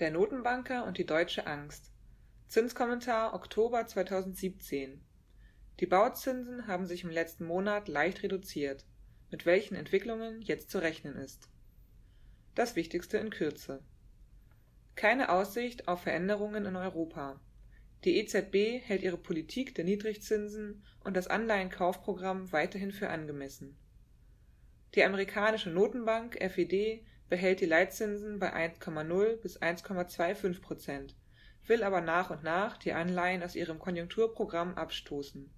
Der Notenbanker und die deutsche Angst. Zinskommentar Oktober 2017. Die Bauzinsen haben sich im letzten Monat leicht reduziert, mit welchen Entwicklungen jetzt zu rechnen ist. Das Wichtigste in Kürze. Keine Aussicht auf Veränderungen in Europa. Die EZB hält ihre Politik der Niedrigzinsen und das Anleihenkaufprogramm weiterhin für angemessen. Die amerikanische Notenbank FED behält die Leitzinsen bei 1,0 bis 1,25 Prozent, will aber nach und nach die Anleihen aus ihrem Konjunkturprogramm abstoßen.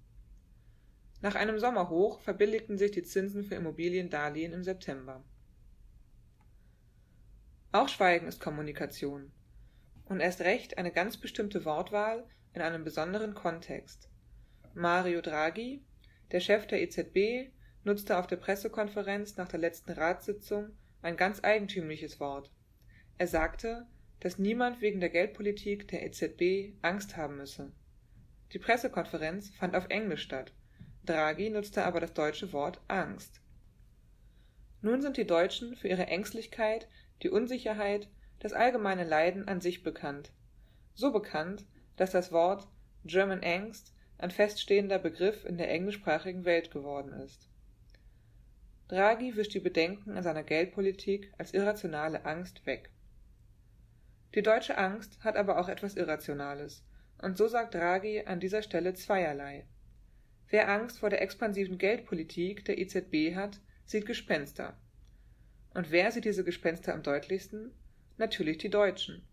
Nach einem Sommerhoch verbilligten sich die Zinsen für Immobiliendarlehen im September. Auch Schweigen ist Kommunikation. Und erst recht eine ganz bestimmte Wortwahl in einem besonderen Kontext. Mario Draghi, der Chef der EZB, nutzte auf der Pressekonferenz nach der letzten Ratssitzung ein ganz eigentümliches Wort. Er sagte, dass niemand wegen der Geldpolitik der EZB Angst haben müsse. Die Pressekonferenz fand auf Englisch statt. Draghi nutzte aber das deutsche Wort Angst. Nun sind die Deutschen für ihre Ängstlichkeit, die Unsicherheit, das allgemeine Leiden an sich bekannt. So bekannt, dass das Wort German Angst ein feststehender Begriff in der englischsprachigen Welt geworden ist Draghi wischt die Bedenken an seiner Geldpolitik als irrationale Angst weg. Die deutsche Angst hat aber auch etwas Irrationales, und so sagt Draghi an dieser Stelle zweierlei. Wer Angst vor der expansiven Geldpolitik der EZB hat, sieht Gespenster. Und wer sieht diese Gespenster am deutlichsten? Natürlich die Deutschen.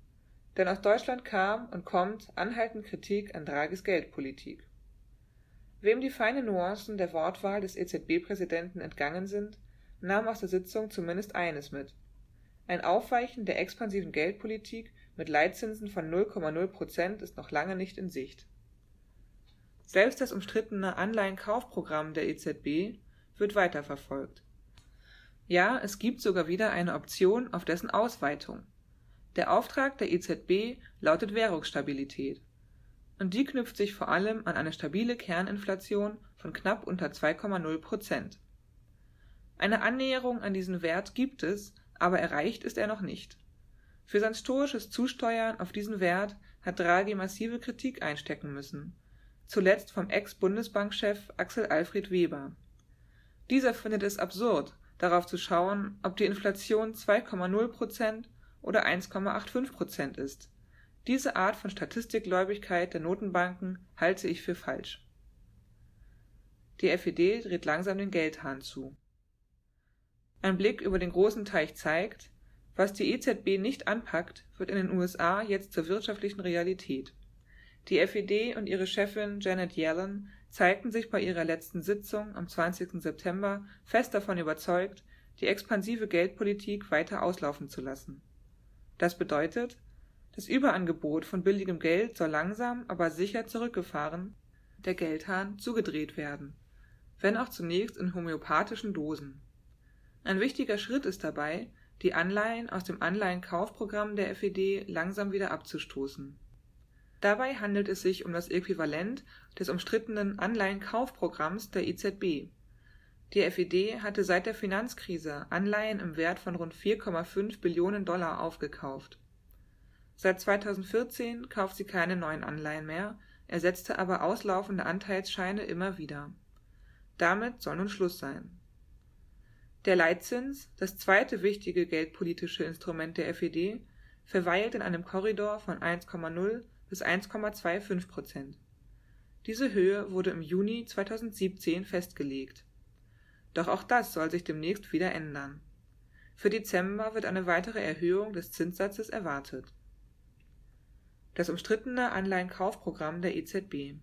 Denn aus Deutschland kam und kommt anhaltend Kritik an Draghis Geldpolitik. Wem die feinen Nuancen der Wortwahl des EZB-Präsidenten entgangen sind, nahm aus der Sitzung zumindest eines mit: Ein Aufweichen der expansiven Geldpolitik mit Leitzinsen von 0,0 Prozent ist noch lange nicht in Sicht. Selbst das umstrittene Anleihenkaufprogramm der EZB wird weiterverfolgt. Ja, es gibt sogar wieder eine Option auf dessen Ausweitung. Der Auftrag der EZB lautet Währungsstabilität und die knüpft sich vor allem an eine stabile Kerninflation von knapp unter 2,0 Prozent. Eine Annäherung an diesen Wert gibt es, aber erreicht ist er noch nicht. Für sein stoisches Zusteuern auf diesen Wert hat Draghi massive Kritik einstecken müssen, zuletzt vom Ex-Bundesbankchef Axel Alfred Weber. Dieser findet es absurd, darauf zu schauen, ob die Inflation 2,0 Prozent oder 1,85 Prozent ist diese Art von Statistikgläubigkeit der Notenbanken halte ich für falsch. Die FED dreht langsam den Geldhahn zu. Ein Blick über den großen Teich zeigt, was die EZB nicht anpackt, wird in den USA jetzt zur wirtschaftlichen Realität. Die FED und ihre Chefin Janet Yellen zeigten sich bei ihrer letzten Sitzung am 20. September fest davon überzeugt, die expansive Geldpolitik weiter auslaufen zu lassen. Das bedeutet, das Überangebot von billigem Geld soll langsam, aber sicher zurückgefahren, der Geldhahn zugedreht werden, wenn auch zunächst in homöopathischen Dosen. Ein wichtiger Schritt ist dabei, die Anleihen aus dem Anleihenkaufprogramm der FED langsam wieder abzustoßen. Dabei handelt es sich um das Äquivalent des umstrittenen Anleihenkaufprogramms der EZB. Die FED hatte seit der Finanzkrise Anleihen im Wert von rund 4,5 Billionen Dollar aufgekauft Seit 2014 kauft sie keine neuen Anleihen mehr, ersetzte aber auslaufende Anteilsscheine immer wieder. Damit soll nun Schluss sein. Der Leitzins, das zweite wichtige geldpolitische Instrument der FED, verweilt in einem Korridor von 1,0 bis 1,25 Prozent. Diese Höhe wurde im Juni 2017 festgelegt. Doch auch das soll sich demnächst wieder ändern. Für Dezember wird eine weitere Erhöhung des Zinssatzes erwartet das umstrittene Anleihenkaufprogramm der EZB.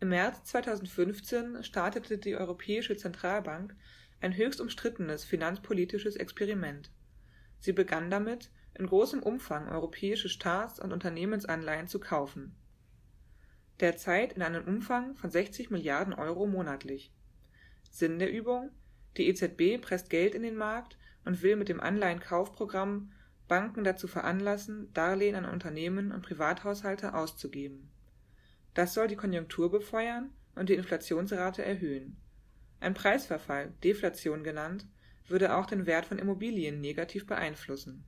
Im März 2015 startete die Europäische Zentralbank ein höchst umstrittenes finanzpolitisches Experiment. Sie begann damit, in großem Umfang europäische Staats- und Unternehmensanleihen zu kaufen. Derzeit in einem Umfang von 60 Milliarden Euro monatlich. Sinn der Übung: Die EZB presst Geld in den Markt und will mit dem Anleihenkaufprogramm Banken dazu veranlassen, Darlehen an Unternehmen und Privathaushalte auszugeben. Das soll die Konjunktur befeuern und die Inflationsrate erhöhen. Ein Preisverfall, Deflation genannt, würde auch den Wert von Immobilien negativ beeinflussen.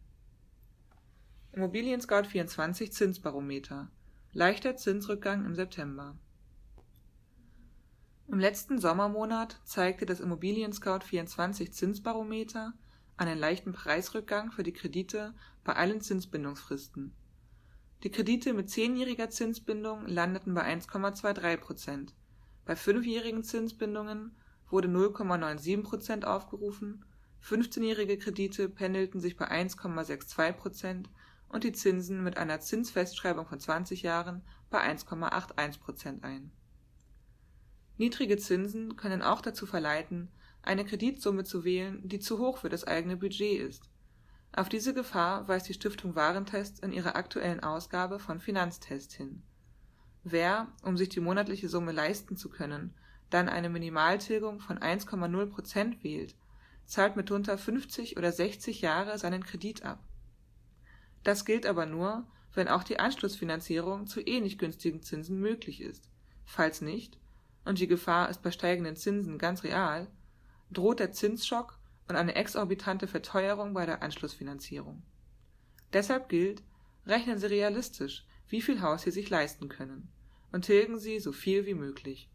Immobilien Scout 24 Zinsbarometer leichter Zinsrückgang im September. Im letzten Sommermonat zeigte das Immobilien Scout 24 Zinsbarometer einen leichten Preisrückgang für die Kredite bei allen Zinsbindungsfristen. Die Kredite mit zehnjähriger Zinsbindung landeten bei 1,23 Prozent, bei fünfjährigen Zinsbindungen wurde 0,97 Prozent aufgerufen, 15-jährige Kredite pendelten sich bei 1,62 Prozent und die Zinsen mit einer Zinsfestschreibung von 20 Jahren bei 1,81 Prozent ein. Niedrige Zinsen können auch dazu verleiten, eine Kreditsumme zu wählen, die zu hoch für das eigene Budget ist. Auf diese Gefahr weist die Stiftung Warentest in ihrer aktuellen Ausgabe von Finanztest hin. Wer, um sich die monatliche Summe leisten zu können, dann eine Minimaltilgung von 1,0 Prozent wählt, zahlt mitunter 50 oder 60 Jahre seinen Kredit ab das gilt aber nur, wenn auch die Anschlussfinanzierung zu ähnlich günstigen Zinsen möglich ist. Falls nicht und die Gefahr ist bei steigenden Zinsen ganz real, droht der Zinsschock und eine exorbitante Verteuerung bei der Anschlussfinanzierung. Deshalb gilt, rechnen Sie realistisch, wie viel Haus Sie sich leisten können, und tilgen Sie so viel wie möglich